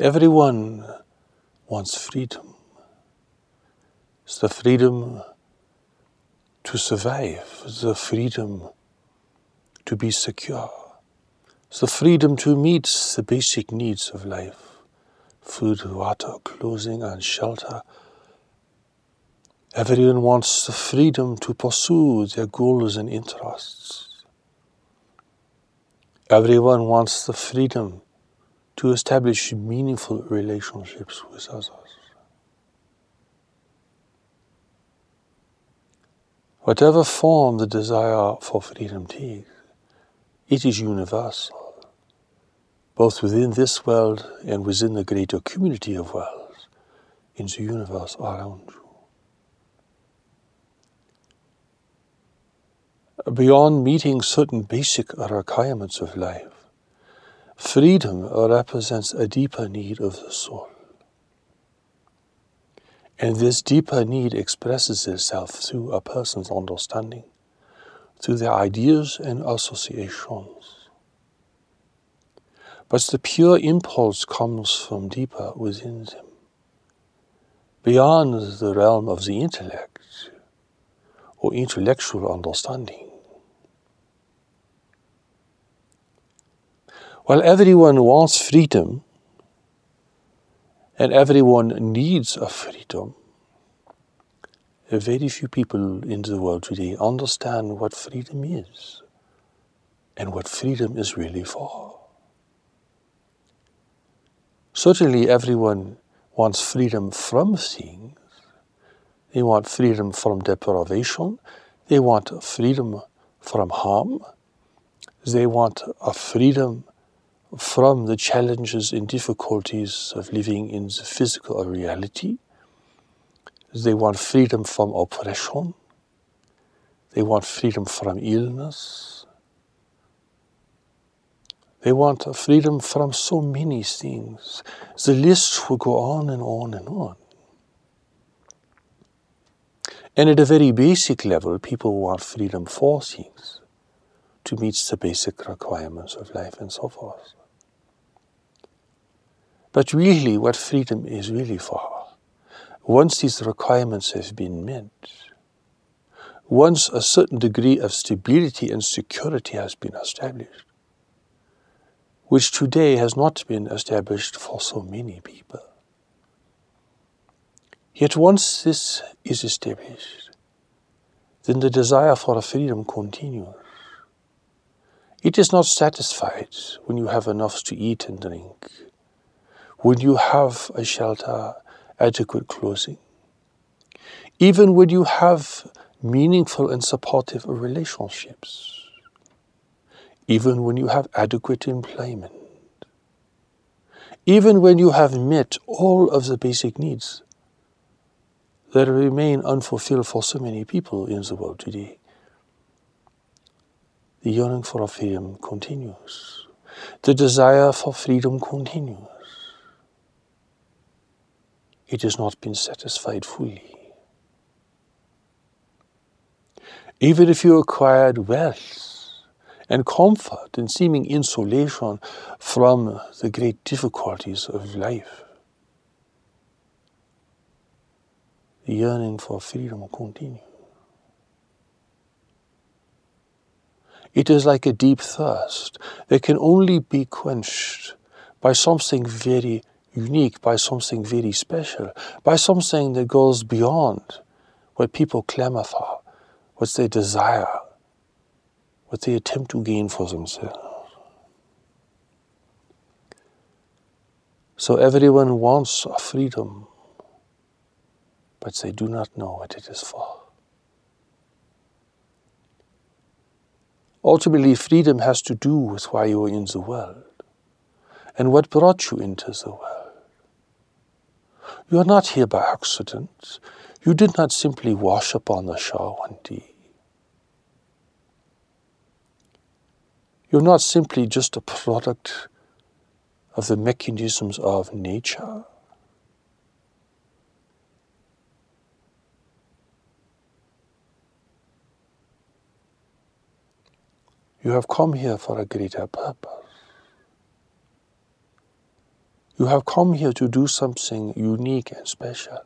Everyone wants freedom. It's the freedom to survive, it's the freedom to be secure, it's the freedom to meet the basic needs of life food, water, clothing, and shelter. Everyone wants the freedom to pursue their goals and interests. Everyone wants the freedom to establish meaningful relationships with others. Whatever form the desire for freedom takes, it is universal, both within this world and within the greater community of worlds in the universe around you. Beyond meeting certain basic requirements of life, freedom represents a deeper need of the soul. And this deeper need expresses itself through a person's understanding, through their ideas and associations. But the pure impulse comes from deeper within them, beyond the realm of the intellect or intellectual understanding. While everyone wants freedom, and everyone needs a freedom. Very few people in the world today understand what freedom is and what freedom is really for. Certainly, everyone wants freedom from things. They want freedom from deprivation. They want freedom from harm. They want a freedom from the challenges and difficulties of living in the physical reality. They want freedom from oppression. They want freedom from illness. They want freedom from so many things. The list will go on and on and on. And at a very basic level, people want freedom for things to meet the basic requirements of life and so forth. But really, what freedom is really for, once these requirements have been met, once a certain degree of stability and security has been established, which today has not been established for so many people. Yet once this is established, then the desire for freedom continues. It is not satisfied when you have enough to eat and drink when you have a shelter, adequate clothing, even when you have meaningful and supportive relationships, even when you have adequate employment, even when you have met all of the basic needs that remain unfulfilled for so many people in the world today. The yearning for freedom continues. The desire for freedom continues it has not been satisfied fully. Even if you acquired wealth and comfort and seeming insulation from the great difficulties of life, the yearning for freedom continues. It is like a deep thirst that can only be quenched by something very unique, by something very special, by something that goes beyond what people clamor for, what they desire, what they attempt to gain for themselves. So everyone wants a freedom, but they do not know what it is for. Ultimately, freedom has to do with why you are in the world and what brought you into the world. You are not here by accident. You did not simply wash up on the shore one day. You're not simply just a product of the mechanisms of nature. You have come here for a greater purpose. You have come here to do something unique and special.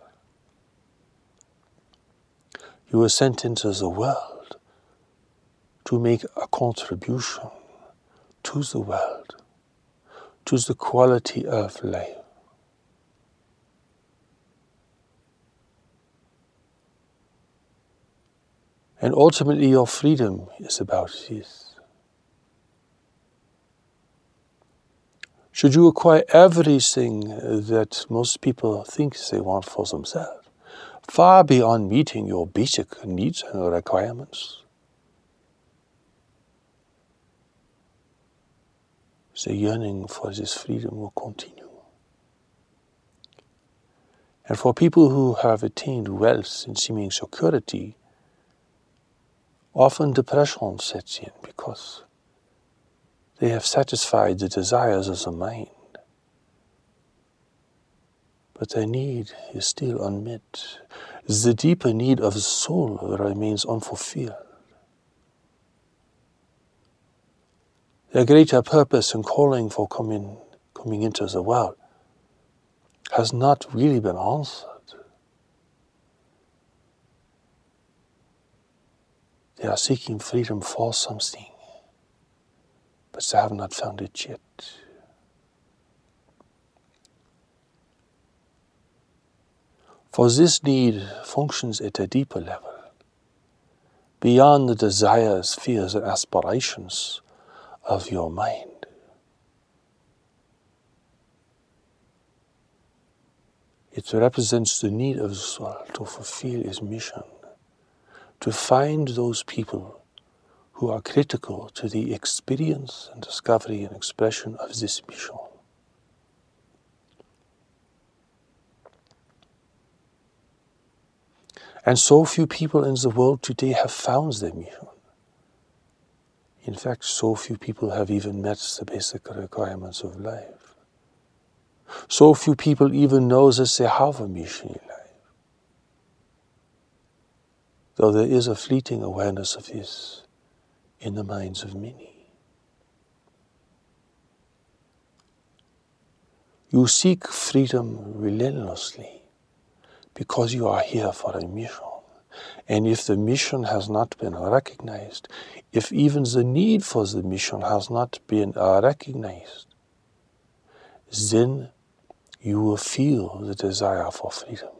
You were sent into the world to make a contribution to the world, to the quality of life. And ultimately, your freedom is about this. Should you acquire everything that most people think they want for themselves, far beyond meeting your basic needs and requirements. The yearning for this freedom will continue. And for people who have attained wealth and seeming security, often depression sets in because they have satisfied the desires of the mind but their need is still unmet. The deeper need of the soul remains unfulfilled. Their greater purpose and calling for coming, coming into the world has not really been answered. They are seeking freedom for something, but they have not found it yet. For this need functions at a deeper level, beyond the desires, fears, and aspirations of your mind. It represents the need of the soul to fulfill its mission, to find those people who are critical to the experience and discovery and expression of this mission. And so few people in the world today have found their mission. In fact, so few people have even met the basic requirements of life. So few people even know that they have a mission in life. Though there is a fleeting awareness of this in the minds of many. You seek freedom relentlessly because you are here for a mission. And if the mission has not been recognized, if even the need for the mission has not been uh, recognized, then you will feel the desire for freedom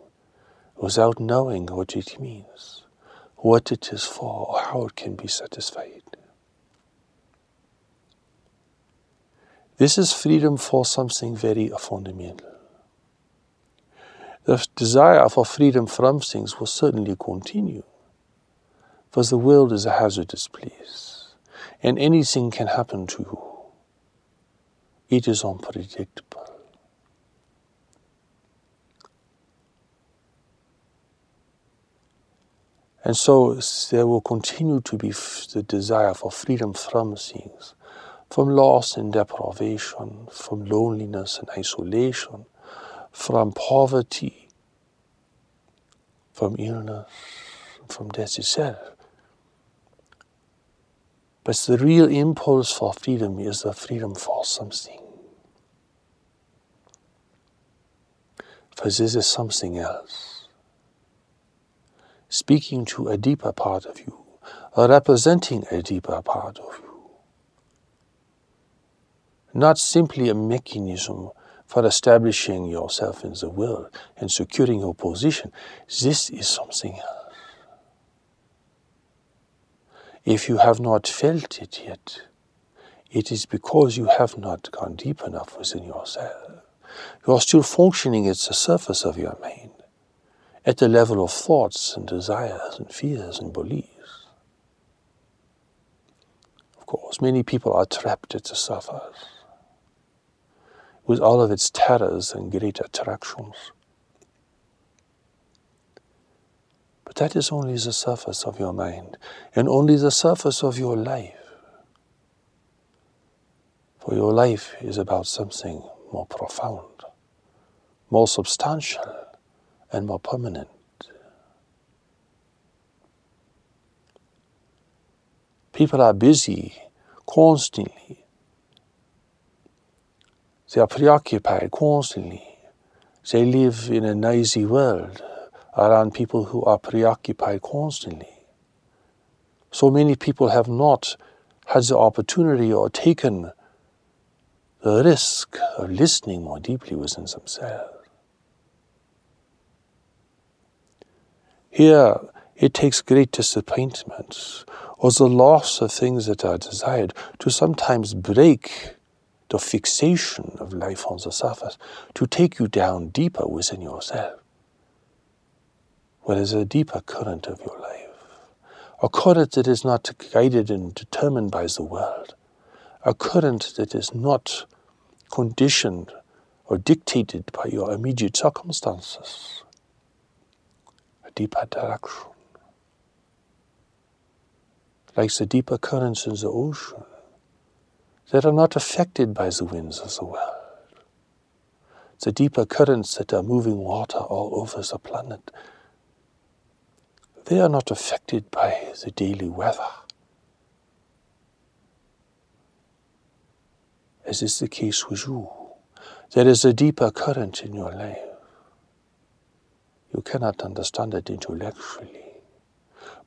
without knowing what it means, what it is for, or how it can be satisfied. This is freedom for something very fundamental. The desire for freedom from things will certainly continue. For the world is a hazardous place, and anything can happen to you. It is unpredictable. And so there will continue to be the desire for freedom from things, from loss and deprivation, from loneliness and isolation, from poverty, from illness, from death itself. But the real impulse for freedom is the freedom for something. For this is something else. Speaking to a deeper part of you, representing a deeper part of you. Not simply a mechanism for establishing yourself in the world and securing your position. This is something else. If you have not felt it yet, it is because you have not gone deep enough within yourself. You are still functioning at the surface of your mind, at the level of thoughts and desires and fears and beliefs. Of course, many people are trapped at the surface with all of its terrors and great attractions. But that is only the surface of your mind and only the surface of your life. For your life is about something more profound, more substantial, and more permanent. People are busy constantly They are preoccupied constantly. They live in a noisy world around people who are preoccupied constantly. So many people have not had the opportunity or taken the risk of listening more deeply within themselves. Here, it takes great disappointment or the loss of things that are desired to sometimes break the fixation of life on the surface, to take you down deeper within yourself, where there's a deeper current of your life, a current that is not guided and determined by the world, a current that is not conditioned or dictated by your immediate circumstances, a deeper direction. Like the deeper currents in the ocean that are not affected by the winds of the world. The deeper currents that are moving water all over the planet, they are not affected by the daily weather. As is the case with you, there is a deeper current in your life. You cannot understand it intellectually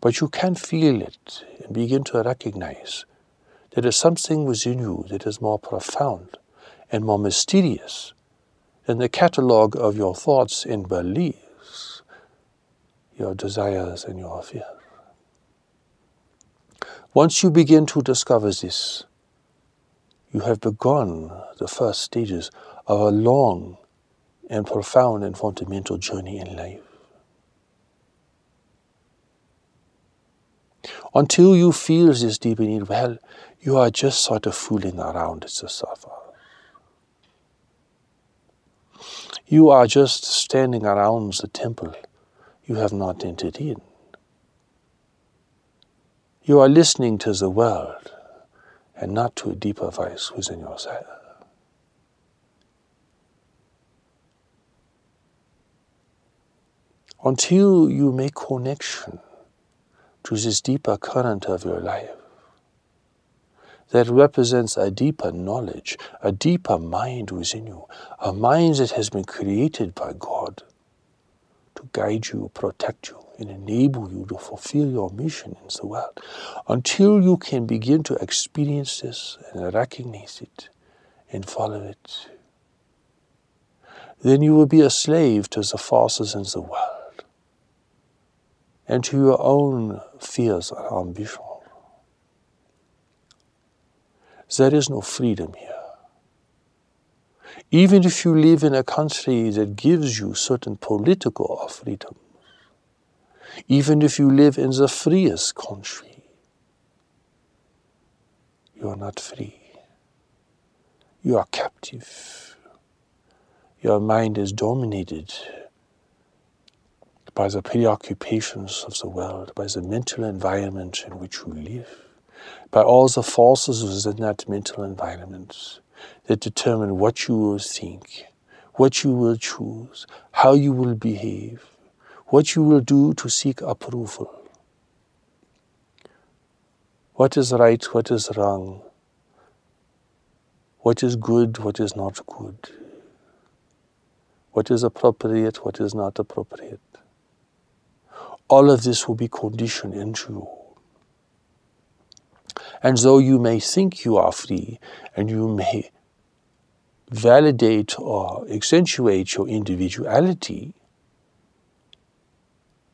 but you can feel it and begin to recognize there is something within you that is more profound and more mysterious than the catalogue of your thoughts and beliefs, your desires and your fears. Once you begin to discover this, you have begun the first stages of a long and profound and fundamental journey in life. Until you feel this deep in it, well, you are just sort of fooling around the surface. You are just standing around the temple you have not entered in. You are listening to the world and not to a deeper voice within yourself. Until you make connection to this deeper current of your life that represents a deeper knowledge, a deeper mind within you, a mind that has been created by God to guide you, protect you, and enable you to fulfill your mission in the world. Until you can begin to experience this and recognize it and follow it, then you will be a slave to the forces in the world and to your own fears and ambitions. There is no freedom here. Even if you live in a country that gives you certain political freedoms, even if you live in the freest country, you are not free. You are captive. Your mind is dominated by the preoccupations of the world, by the mental environment in which you live, by all the forces within that mental environment that determine what you will think, what you will choose, how you will behave, what you will do to seek approval. What is right, what is wrong, what is good, what is not good, what is appropriate, what is not appropriate all of this will be conditioned into you. And though you may think you are free and you may validate or accentuate your individuality,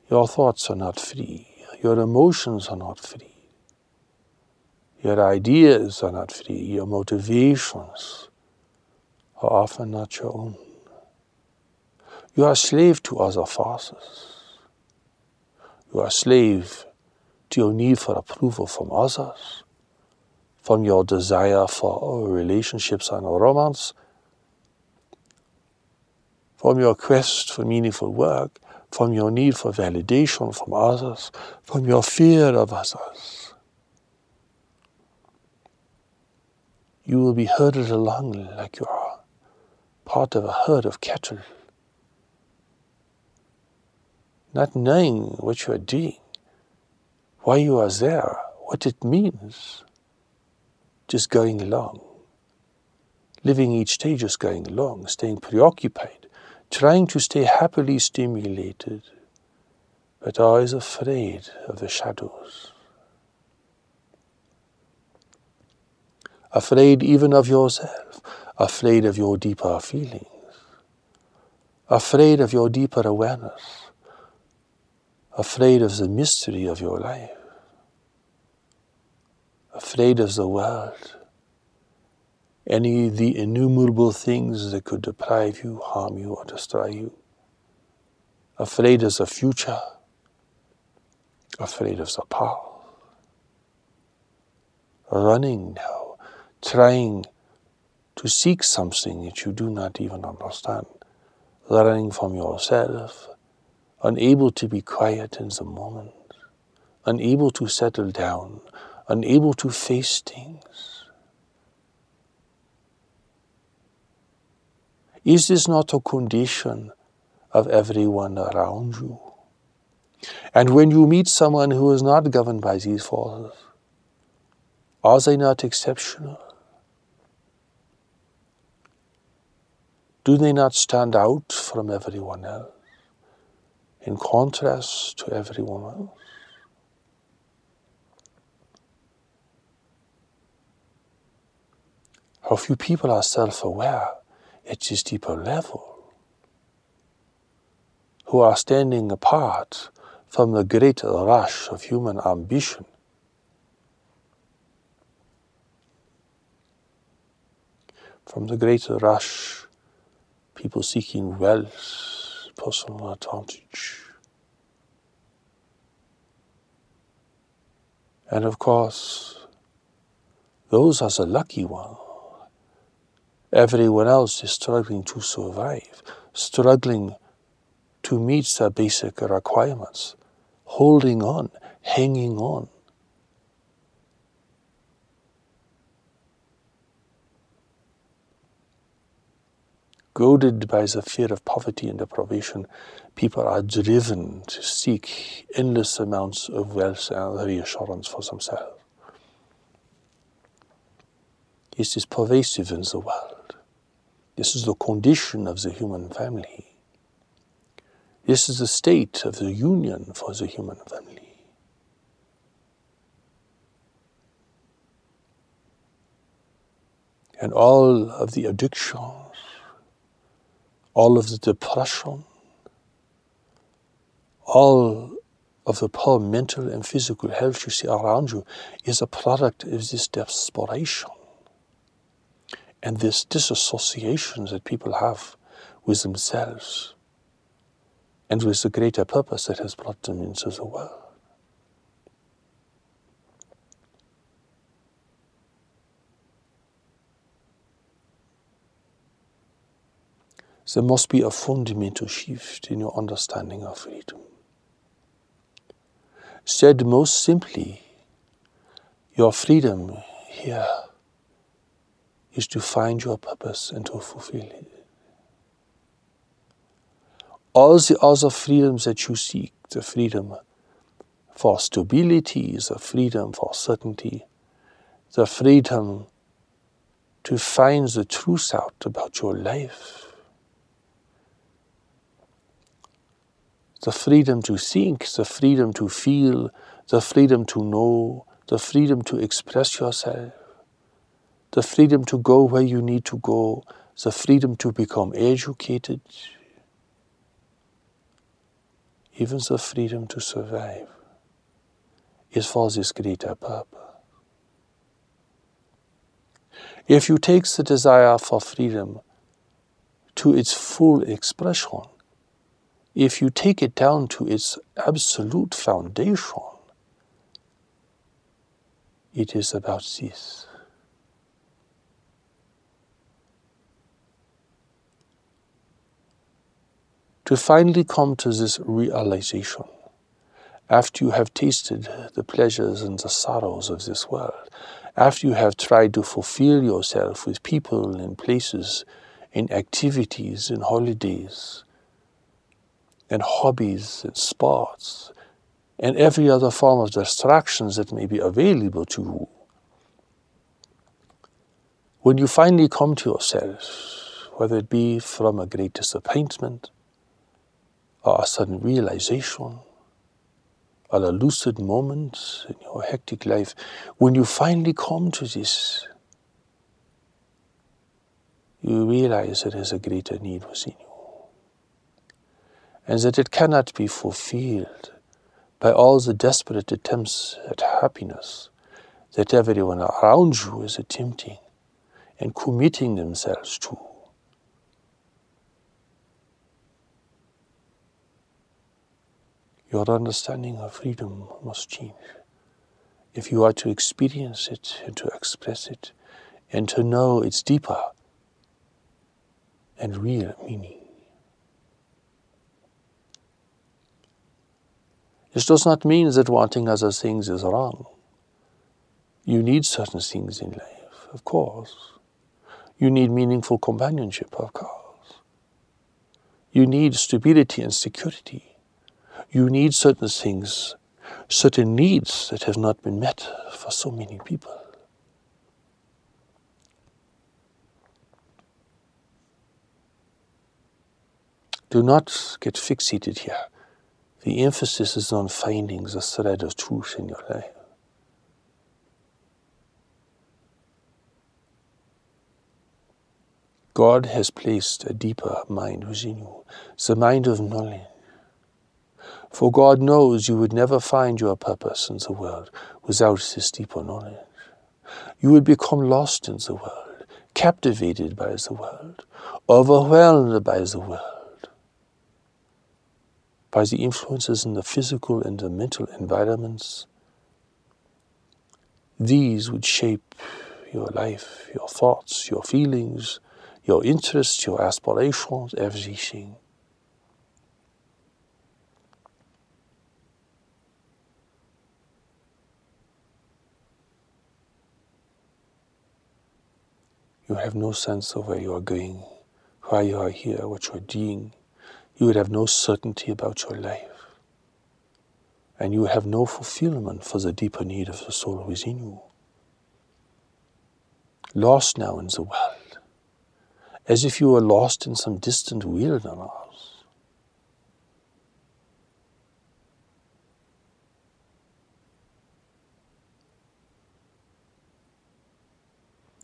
your thoughts are not free, your emotions are not free, your ideas are not free, your motivations are often not your own. You are slave to other forces. You are a slave to your need for approval from others, from your desire for relationships and romance, from your quest for meaningful work, from your need for validation from others, from your fear of others. You will be herded along like you are part of a herd of cattle not knowing what you are doing, why you are there, what it means, just going along, living each day just going along, staying preoccupied, trying to stay happily stimulated, but always afraid of the shadows. Afraid even of yourself, afraid of your deeper feelings, afraid of your deeper awareness, afraid of the mystery of your life, afraid of the world, any the innumerable things that could deprive you, harm you, or destroy you, afraid of the future, afraid of the past, running now, trying to seek something that you do not even understand, running from yourself, unable to be quiet in the moment, unable to settle down, unable to face things. Is this not a condition of everyone around you? And when you meet someone who is not governed by these forces, are they not exceptional? Do they not stand out from everyone else? In contrast to everyone else. How few people are self aware at this deeper level, who are standing apart from the great rush of human ambition. From the great rush, people seeking wealth, personal advantage. And of course, those are the lucky ones. Everyone else is struggling to survive, struggling to meet their basic requirements, holding on, hanging on. Goaded by the fear of poverty and deprivation, people are driven to seek endless amounts of wealth and reassurance for themselves. This is pervasive in the world. This is the condition of the human family. This is the state of the union for the human family. And all of the addictions all of the depression, all of the poor mental and physical health you see around you is a product of this desperation and this disassociation that people have with themselves and with the greater purpose that has brought them into the world. There must be a fundamental shift in your understanding of freedom. Said most simply, your freedom here is to find your purpose and to fulfill it. All the other freedoms that you seek, the freedom for stability, the freedom for certainty, the freedom to find the truth out about your life, the freedom to think, the freedom to feel, the freedom to know, the freedom to express yourself, the freedom to go where you need to go, the freedom to become educated, even the freedom to survive is for this greater purpose. If you take the desire for freedom to its full expression, if you take it down to its absolute foundation, it is about this. To finally come to this realization, after you have tasted the pleasures and the sorrows of this world, after you have tried to fulfill yourself with people and places, in activities and holidays, and hobbies and sports and every other form of distractions that may be available to you. When you finally come to yourself, whether it be from a great disappointment or a sudden realization, or a lucid moment in your hectic life, when you finally come to this, you realize there is a greater need within you. And that it cannot be fulfilled by all the desperate attempts at happiness that everyone around you is attempting and committing themselves to. Your understanding of freedom must change if you are to experience it and to express it and to know its deeper and real meaning. This does not mean that wanting other things is wrong. You need certain things in life, of course. You need meaningful companionship, of course. You need stability and security. You need certain things, certain needs that have not been met for so many people. Do not get fixated here. The emphasis is on finding the thread of truth in your life. God has placed a deeper mind within you, the mind of knowledge. For God knows you would never find your purpose in the world without this deeper knowledge. You would become lost in the world, captivated by the world, overwhelmed by the world, by the influences in the physical and the mental environments. These would shape your life, your thoughts, your feelings, your interests, your aspirations, everything. You have no sense of where you are going, why you are here, what you are doing. You would have no certainty about your life. And you would have no fulfillment for the deeper need of the soul within you. Lost now in the world, as if you were lost in some distant wilderness.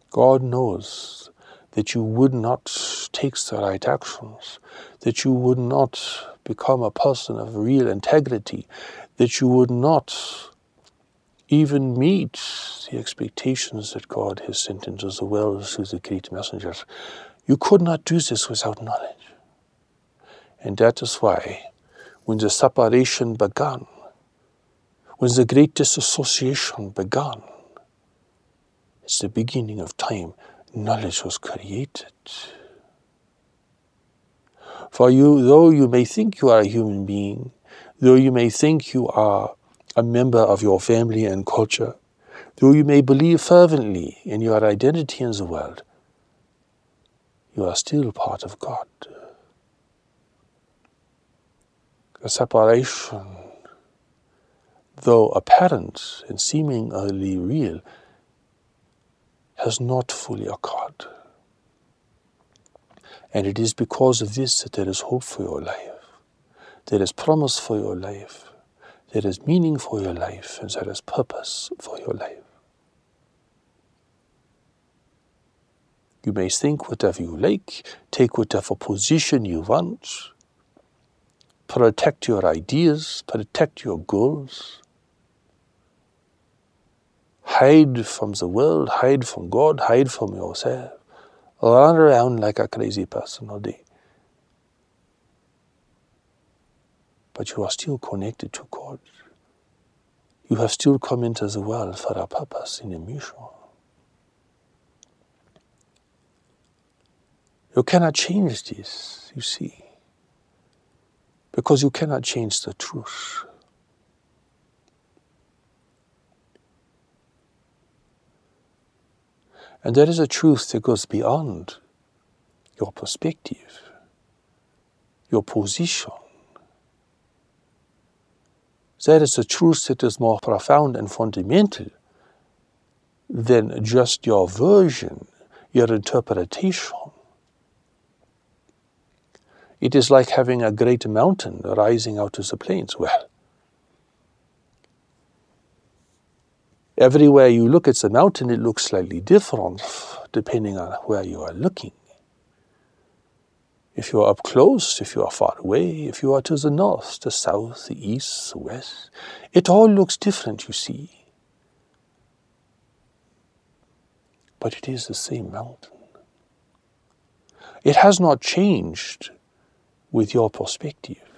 God knows that you would not take the right actions, that you would not become a person of real integrity, that you would not even meet the expectations that God has sent into the world through the great messengers. You could not do this without knowledge. And that is why, when the separation began, when the great disassociation began, it's the beginning of time. Knowledge was created. For you, though you may think you are a human being, though you may think you are a member of your family and culture, though you may believe fervently in your identity in the world, you are still part of God. A separation, though apparent and seemingly real, has not fully occurred. And it is because of this that there is hope for your life, there is promise for your life, there is meaning for your life, and there is purpose for your life. You may think whatever you like, take whatever position you want, protect your ideas, protect your goals, hide from the world, hide from God, hide from yourself, run around like a crazy person all day. But you are still connected to God. You have still come into the world for a purpose in a mission. You cannot change this, you see, because you cannot change the truth. And there is a truth that goes beyond your perspective, your position. There is a truth that is more profound and fundamental than just your version, your interpretation. It is like having a great mountain rising out of the plains. Well, everywhere you look at the mountain, it looks slightly different depending on where you are looking. If you are up close, if you are far away, if you are to the north, the south, the east, the west, it all looks different, you see. But it is the same mountain. It has not changed with your perspective.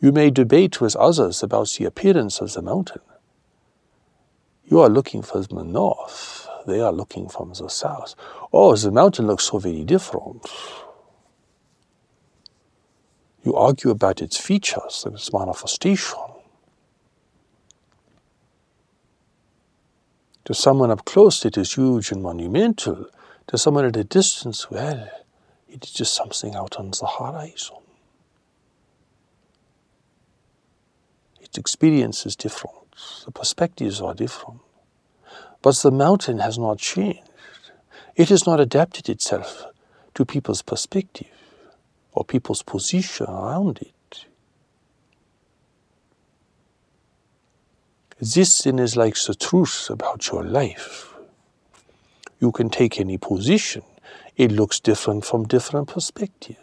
You may debate with others about the appearance of the mountain. You are looking from the north, they are looking from the south. Oh, the mountain looks so very different. You argue about its features, and its manifestation. To someone up close, it is huge and monumental. To someone at a distance, well, it is just something out on the horizon. Experience is different. The perspectives are different. But the mountain has not changed. It has not adapted itself to people's perspective or people's position around it. This then is like the truth about your life. You can take any position, it looks different from different perspectives.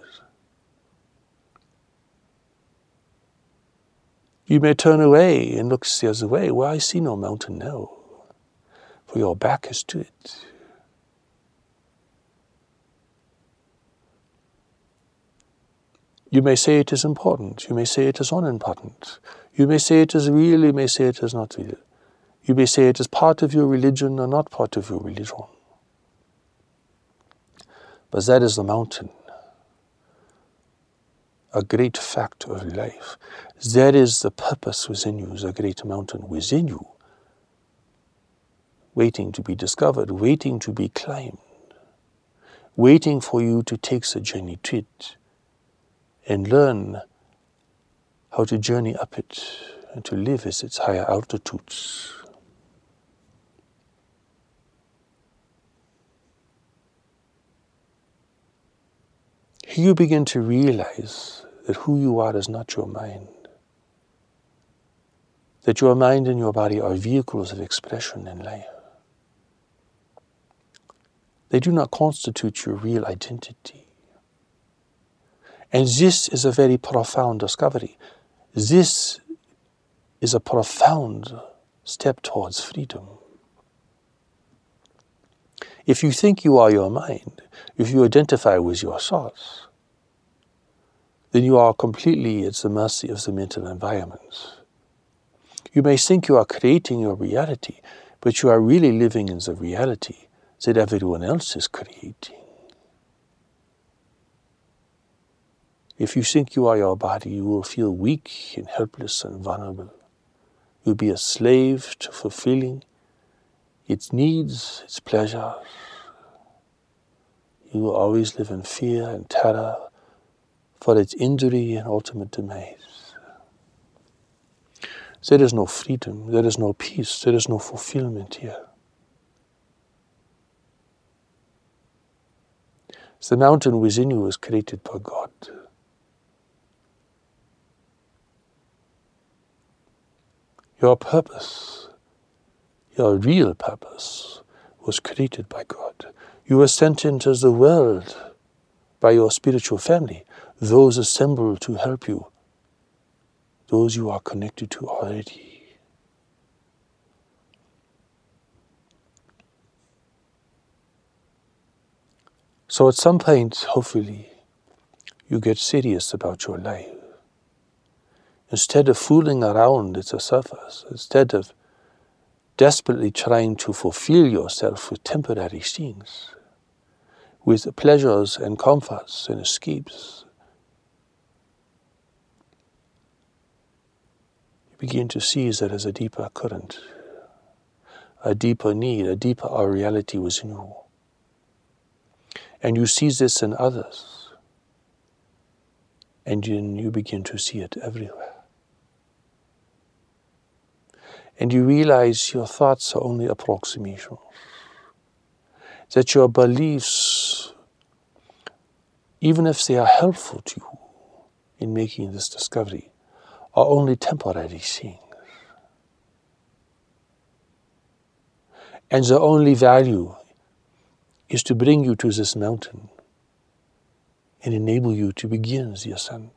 You may turn away and look the other way. where I see no mountain now, for your back is to it. You may say it is important. You may say it is unimportant. You may say it is real. You may say it is not real. You may say it is part of your religion or not part of your religion. But that is the mountain, a great fact of life. That is the purpose within you, the great mountain within you, waiting to be discovered, waiting to be climbed, waiting for you to take the journey to it and learn how to journey up it and to live at its higher altitudes. Here you begin to realize that who you are is not your mind. That your mind and your body are vehicles of expression in life. They do not constitute your real identity. And this is a very profound discovery. This is a profound step towards freedom. If you think you are your mind, if you identify with your thoughts, then you are completely at the mercy of the mental environment. You may think you are creating your reality, but you are really living in the reality that everyone else is creating. If you think you are your body, you will feel weak and helpless and vulnerable. You'll be a slave to fulfilling its needs, its pleasures. You will always live in fear and terror for its injury and ultimate demise. There is no freedom, there is no peace, there is no fulfillment here. The mountain within you was created by God. Your purpose, your real purpose, was created by God. You were sent into the world by your spiritual family, those assembled to help you, those you are connected to already. So at some point, hopefully, you get serious about your life. Instead of fooling around at the surface, instead of desperately trying to fulfill yourself with temporary things, with pleasures and comforts and escapes, you begin to see that there is a deeper current, a deeper need, a deeper reality within you. And you see this in others, and then you begin to see it everywhere. and you realize your thoughts are only approximations, that your beliefs, even if they are helpful to you in making this discovery, are only temporary things. And the only value is to bring you to this mountain and enable you to begin the ascent.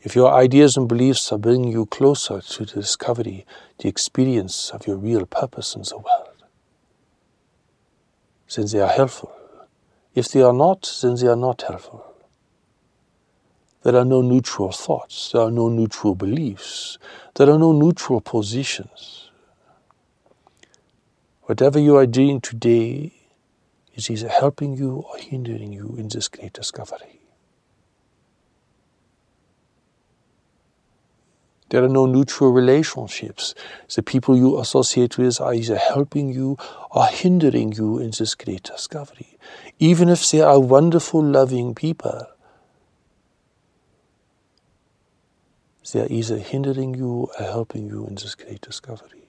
If your ideas and beliefs are bringing you closer to the discovery, the experience of your real purpose in the world, then they are helpful. If they are not, then they are not helpful. There are no neutral thoughts, there are no neutral beliefs, there are no neutral positions. Whatever you are doing today is either helping you or hindering you in this great discovery. There are no neutral relationships. The people you associate with are either helping you or hindering you in this great discovery. Even if they are wonderful, loving people, they are either hindering you or helping you in this great discovery.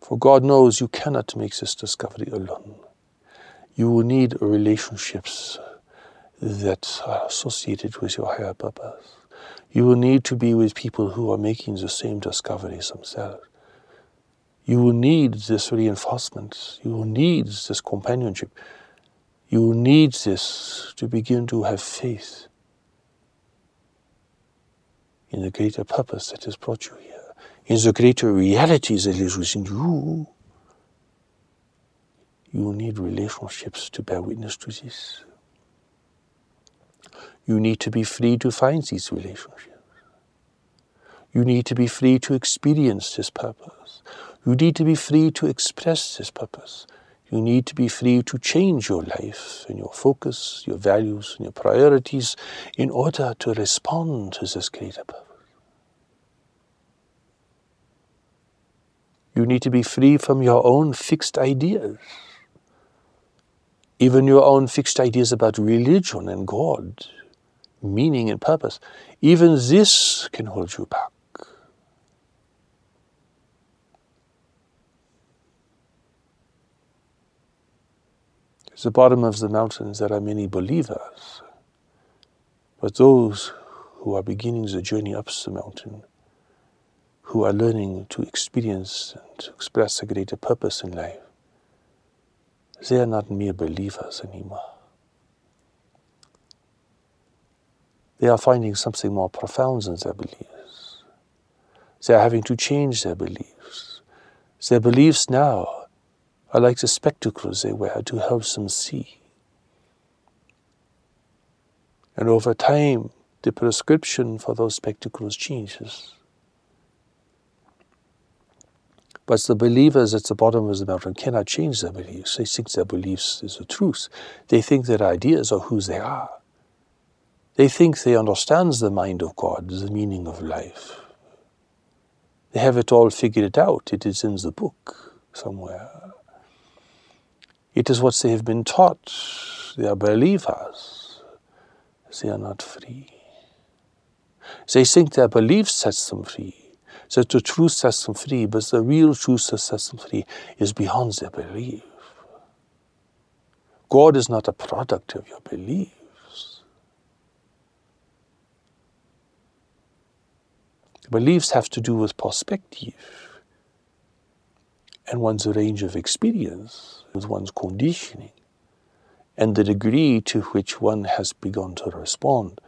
For God knows you cannot make this discovery alone. You will need relationships that are associated with your higher purpose. You will need to be with people who are making the same discoveries themselves. You will need this reinforcement. You will need this companionship. You will need this to begin to have faith in the greater purpose that has brought you here, in the greater reality that is within you. You will need relationships to bear witness to this. You need to be free to find these relationships. You need to be free to experience this purpose. You need to be free to express this purpose. You need to be free to change your life and your focus, your values, and your priorities in order to respond to this greater purpose. You need to be free from your own fixed ideas, even your own fixed ideas about religion and God meaning and purpose, even this can hold you back. At the bottom of the mountains, there are many believers, but those who are beginning the journey up the mountain, who are learning to experience and to express a greater purpose in life, they are not mere believers anymore. They are finding something more profound in their beliefs. They are having to change their beliefs. Their beliefs now are like the spectacles they wear to help them see. And over time, the prescription for those spectacles changes. But the believers at the bottom of the mountain cannot change their beliefs. They think their beliefs is the truth. They think their ideas are who they are. They think they understand the mind of God, the meaning of life. They have it all figured out. It is in the book somewhere. It is what they have been taught. They are believers. They are not free. They think their belief sets them free, that the truth sets them free, but the real truth that sets them free is beyond their belief. God is not a product of your belief. Beliefs have to do with perspective and one's range of experience, with one's conditioning, and the degree to which one has begun to respond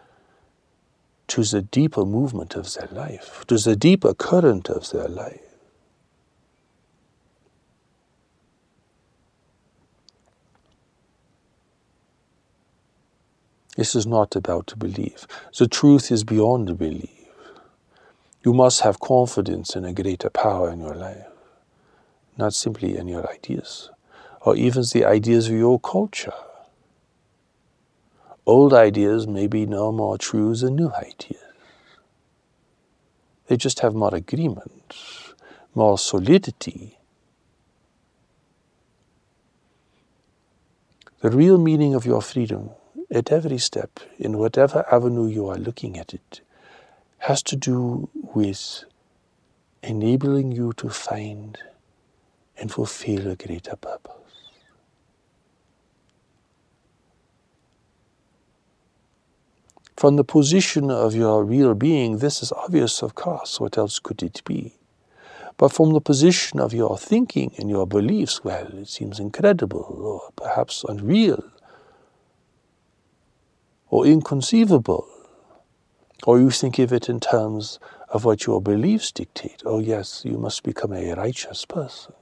to the deeper movement of their life, to the deeper current of their life. This is not about belief. The truth is beyond belief. You must have confidence in a greater power in your life, not simply in your ideas, or even the ideas of your culture. Old ideas may be no more true than new ideas. They just have more agreement, more solidity. The real meaning of your freedom at every step, in whatever avenue you are looking at it, has to do with enabling you to find and fulfill a greater purpose. From the position of your real being, this is obvious, of course. What else could it be? But from the position of your thinking and your beliefs, well, it seems incredible or perhaps unreal or inconceivable. Or you think of it in terms of what your beliefs dictate. Oh, yes, you must become a righteous person.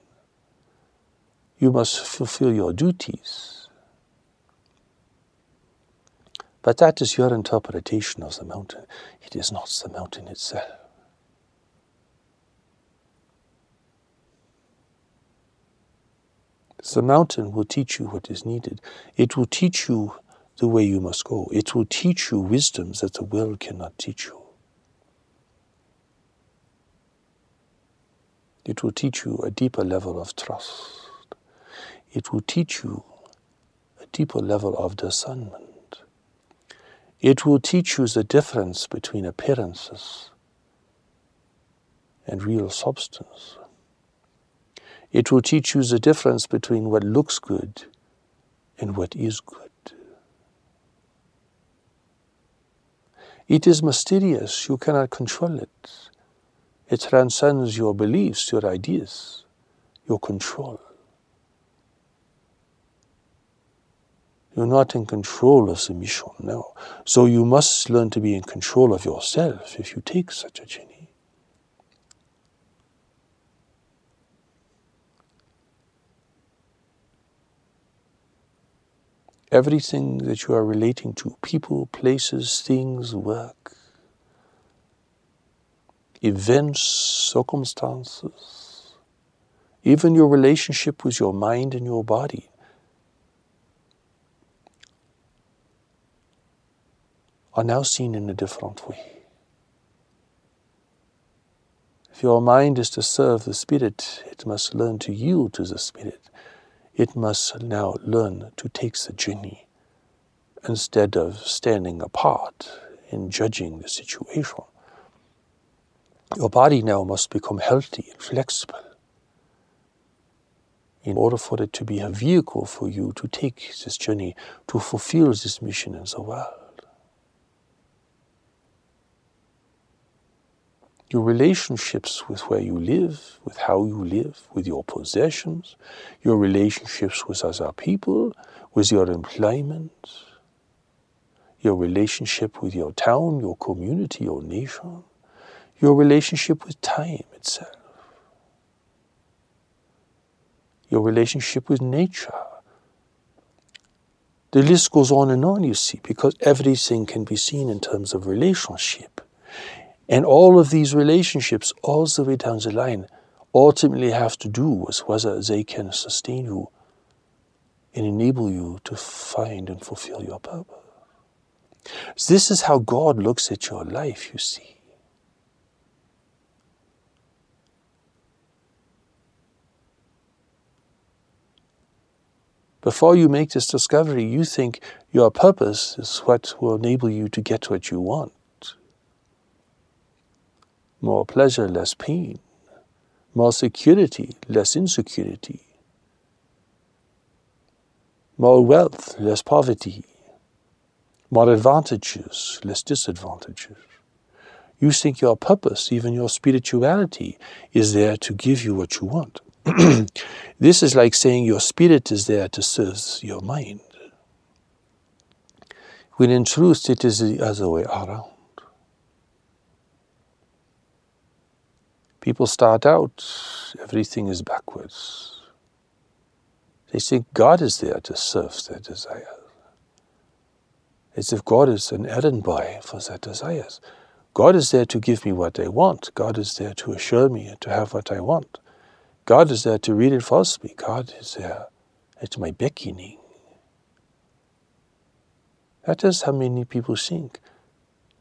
You must fulfill your duties. But that is your interpretation of the mountain. It is not the mountain itself. The mountain will teach you what is needed. It will teach you the way you must go. It will teach you wisdoms that the world cannot teach you. It will teach you a deeper level of trust. It will teach you a deeper level of discernment. It will teach you the difference between appearances and real substance. It will teach you the difference between what looks good and what is good. It is mysterious, you cannot control it. It transcends your beliefs, your ideas, your control. You're not in control of the mission, no. So you must learn to be in control of yourself if you take such a journey. Everything that you are relating to, people, places, things, work, events, circumstances, even your relationship with your mind and your body. Are now seen in a different way. If your mind is to serve the Spirit, it must learn to yield to the Spirit it must now learn to take the journey instead of standing apart and judging the situation. Your body now must become healthy and flexible in order for it to be a vehicle for you to take this journey, to fulfill this mission in the world. Your relationships with where you live, with how you live, with your possessions, your relationships with other people, with your employment, your relationship with your town, your community, your nation, your relationship with time itself, your relationship with nature. The list goes on and on, you see, because everything can be seen in terms of relationship. And all of these relationships, all the way down the line, ultimately have to do with whether they can sustain you and enable you to find and fulfill your purpose. This is how God looks at your life, you see. Before you make this discovery, you think your purpose is what will enable you to get what you want more pleasure, less pain, more security, less insecurity, more wealth, less poverty, more advantages, less disadvantages. You think your purpose, even your spirituality, is there to give you what you want. this is like saying your spirit is there to serve your mind. When in truth it is the other way around. People start out, everything is backwards. They think God is there to serve their desires. As if God is an errand boy for their desires. God is there to give me what I want. God is there to assure me and to have what I want. God is there to reinforce me. God is there at my beckoning. That is how many people think.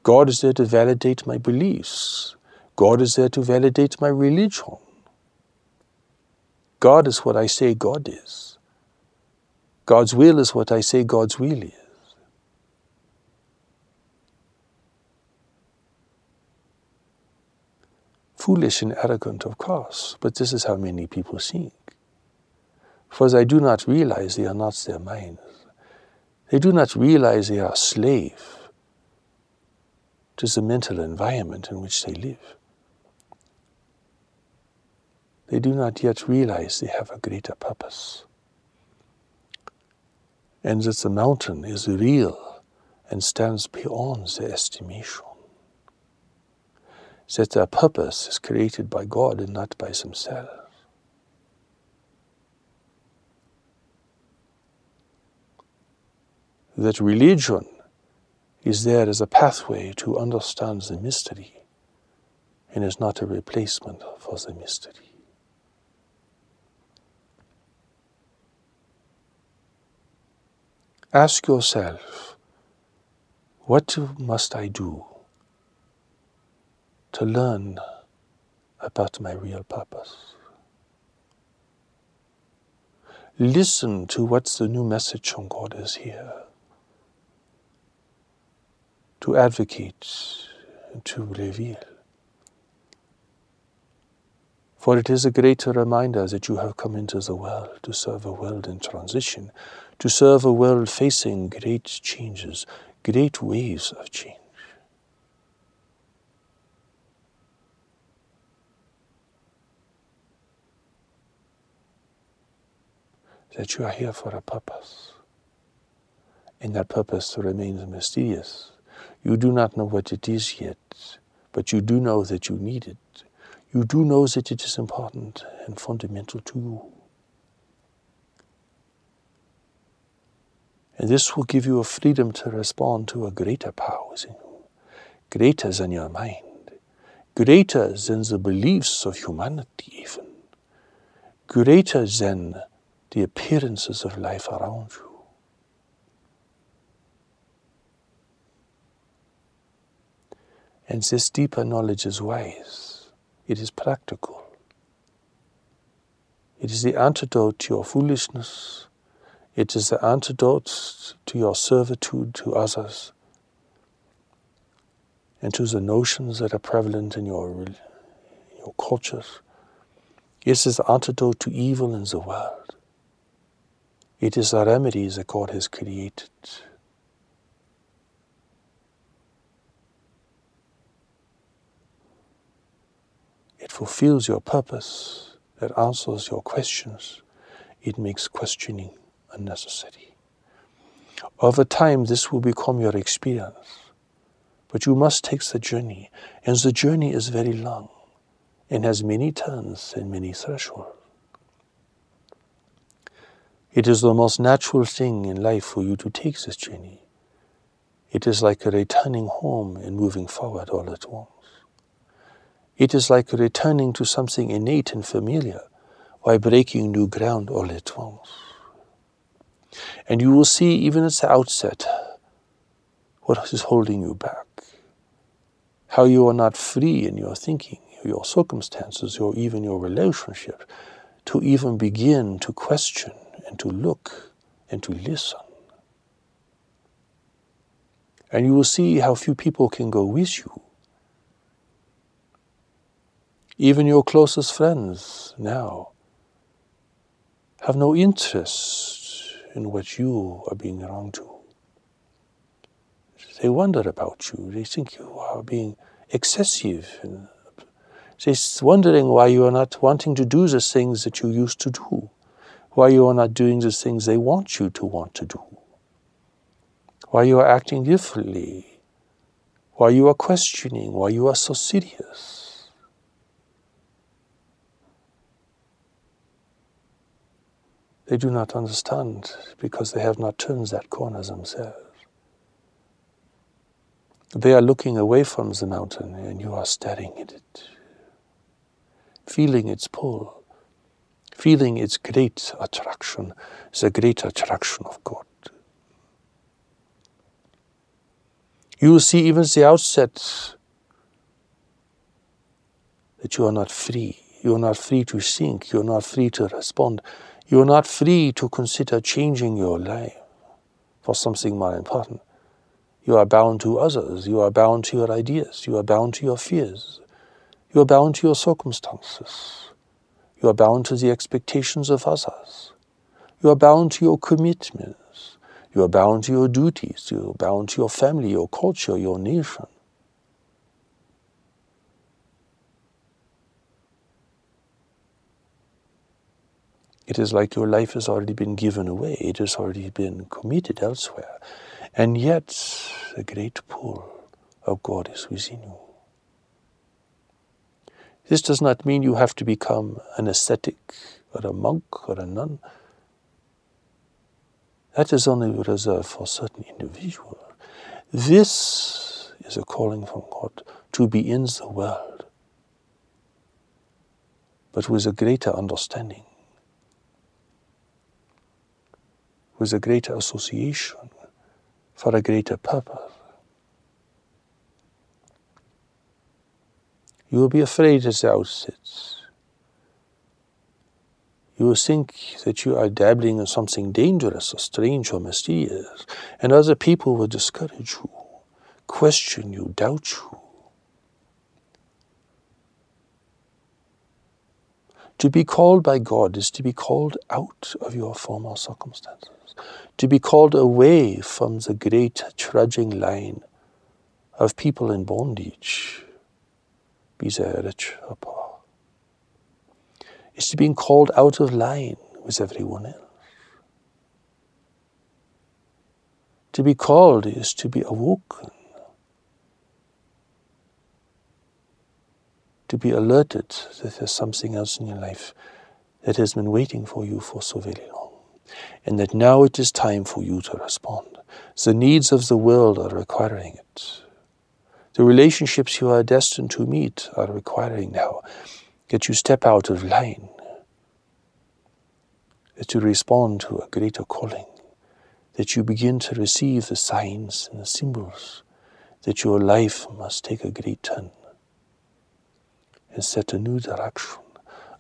God is there to validate my beliefs. God is there to validate my religion. God is what I say God is. God's will is what I say God's will is. Foolish and arrogant, of course, but this is how many people think. For they do not realize they are not their minds. They do not realize they are a slave to the mental environment in which they live. They do not yet realize they have a greater purpose. And that the mountain is real and stands beyond their estimation. That their purpose is created by God and not by themselves. That religion is there as a pathway to understand the mystery and is not a replacement for the mystery. Ask yourself, what must I do to learn about my real purpose? Listen to what the new message from God is here to advocate and to reveal. For it is a greater reminder that you have come into the world to serve a world in transition, to serve a world facing great changes, great waves of change. That you are here for a purpose, and that purpose remains mysterious you do not know what it is yet, but you do know that you need it. You do know that it is important and fundamental to you. And this will give you a freedom to respond to a greater power within you, greater than your mind, greater than the beliefs of humanity, even, greater than the appearances of life around you. And this deeper knowledge is wise, it is practical. It is the antidote to your foolishness, it is the antidote to your servitude to others and to the notions that are prevalent in your, your cultures. It is the antidote to evil in the world. It is the remedies that God has created. Fulfills your purpose, it answers your questions, it makes questioning unnecessary. Over time, this will become your experience. But you must take the journey, and the journey is very long and has many turns and many thresholds. It is the most natural thing in life for you to take this journey. It is like returning home and moving forward all at once. It is like returning to something innate and familiar while breaking new ground all at once. And you will see, even at the outset, what is holding you back. How you are not free in your thinking, your circumstances, or even your relationship to even begin to question and to look and to listen. And you will see how few people can go with you even your closest friends now have no interest in what you are being wrong to. They wonder about you. They think you are being excessive. They're wondering why you are not wanting to do the things that you used to do, why you are not doing the things they want you to want to do, why you are acting differently, why you are questioning, why you are so serious. They do not understand because they have not turned that corner themselves. They are looking away from the mountain and you are staring at it, feeling its pull, feeling its great attraction, the great attraction of God. You will see even at the outset that you are not free. You are not free to think. You are not free to respond. You are not free to consider changing your life for something more important. You are bound to others. You are bound to your ideas. You are bound to your fears. You are bound to your circumstances. You are bound to the expectations of others. You are bound to your commitments. You are bound to your duties. You are bound to your family, your culture, your nation. It is like your life has already been given away, it has already been committed elsewhere. And yet, the great pull of God is within you. This does not mean you have to become an ascetic or a monk or a nun. That is only reserved for certain individuals. This is a calling from God to be in the world, but with a greater understanding with a greater association for a greater purpose. You will be afraid at the outset. You will think that you are dabbling in something dangerous or strange or mysterious, and other people will discourage you, question you, doubt you. To be called by God is to be called out of your former circumstances to be called away from the great trudging line of people in bondage, be they rich or poor. It's to being called out of line with everyone else. To be called is to be awoken, to be alerted that there's something else in your life that has been waiting for you for so very long and that now it is time for you to respond. The needs of the world are requiring it. The relationships you are destined to meet are requiring now that you step out of line, that you respond to a greater calling, that you begin to receive the signs and the symbols that your life must take a great turn and set a new direction.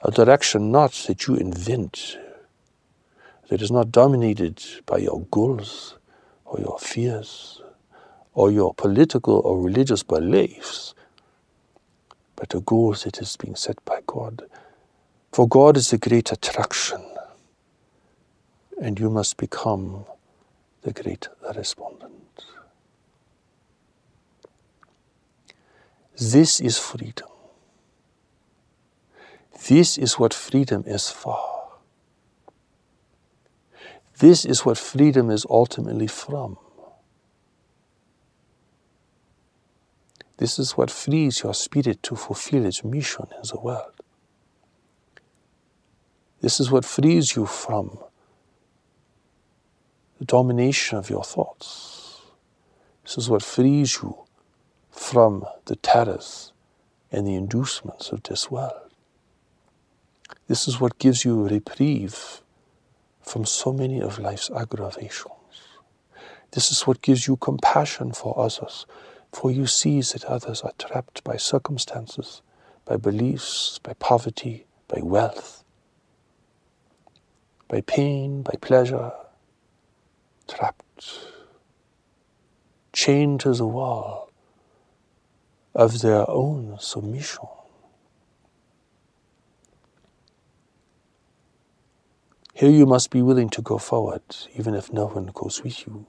A direction not that you invent, that is not dominated by your goals or your fears or your political or religious beliefs, but a goal that is being set by God. For God is the great attraction, and you must become the great respondent. This is freedom. This is what freedom is for. This is what freedom is ultimately from. This is what frees your spirit to fulfill its mission in the world. This is what frees you from the domination of your thoughts. This is what frees you from the terrors and the inducements of this world. This is what gives you reprieve from so many of life's aggravations. This is what gives you compassion for others, for you see that others are trapped by circumstances, by beliefs, by poverty, by wealth, by pain, by pleasure, trapped, chained to the wall of their own submission. Here you must be willing to go forward, even if no one goes with you.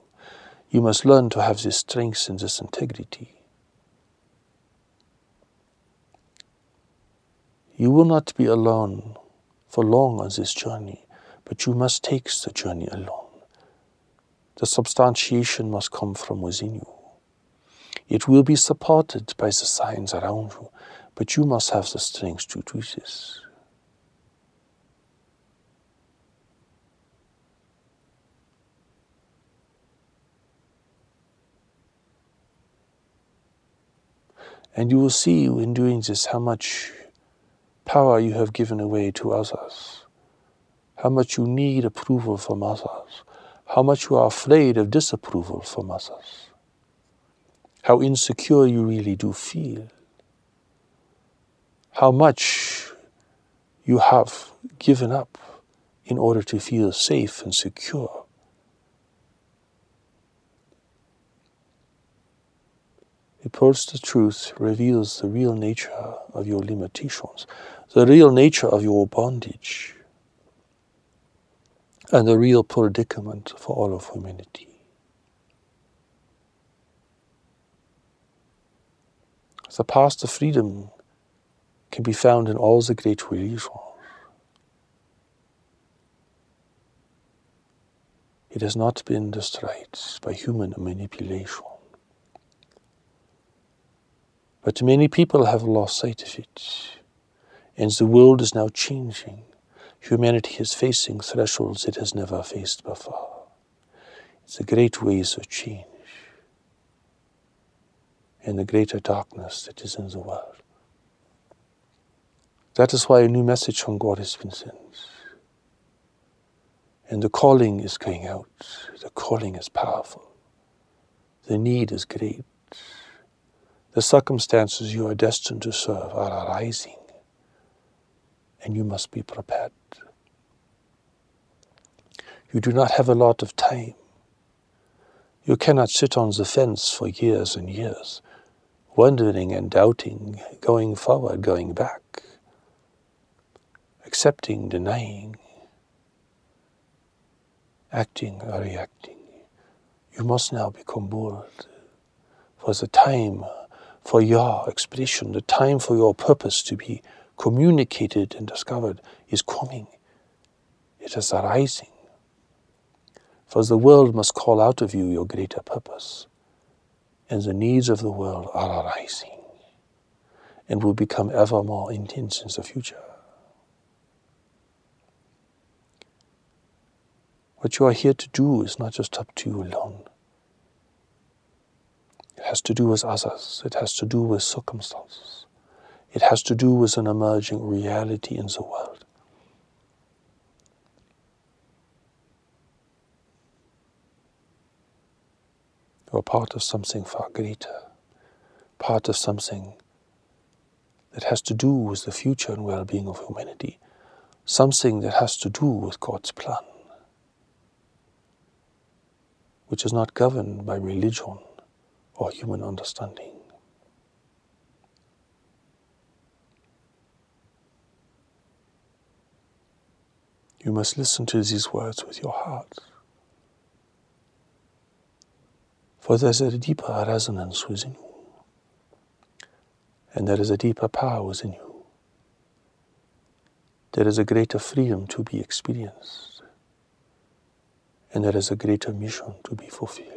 You must learn to have this strength and this integrity. You will not be alone for long on this journey, but you must take the journey alone. The substantiation must come from within you. It will be supported by the signs around you, but you must have the strength to do this. And you will see in doing this how much power you have given away to others, how much you need approval from others, how much you are afraid of disapproval from others, how insecure you really do feel, how much you have given up in order to feel safe and secure. Purges the truth, reveals the real nature of your limitations, the real nature of your bondage, and the real predicament for all of humanity. The path to freedom can be found in all the great religions. It has not been destroyed by human manipulation. But many people have lost sight of it, and the world is now changing. Humanity is facing thresholds it has never faced before. It's a great ways of change and the greater darkness that is in the world. That is why a new message from God has been sent. And the calling is going out. The calling is powerful. The need is great. The circumstances you are destined to serve are arising, and you must be prepared. You do not have a lot of time. You cannot sit on the fence for years and years, wondering and doubting, going forward, going back, accepting, denying, acting or reacting. You must now become bold. For the time for your expression, the time for your purpose to be communicated and discovered is coming. It is arising. For the world must call out of you your greater purpose. And the needs of the world are arising and will become ever more intense in the future. What you are here to do is not just up to you alone. Has to do with others. It has to do with circumstances. It has to do with an emerging reality in the world. You are part of something far greater, part of something that has to do with the future and well being of humanity, something that has to do with God's plan which is not governed by religion or human understanding. You must listen to these words with your heart. For there's a deeper resonance within you, and there is a deeper power within you. There is a greater freedom to be experienced and there is a greater mission to be fulfilled.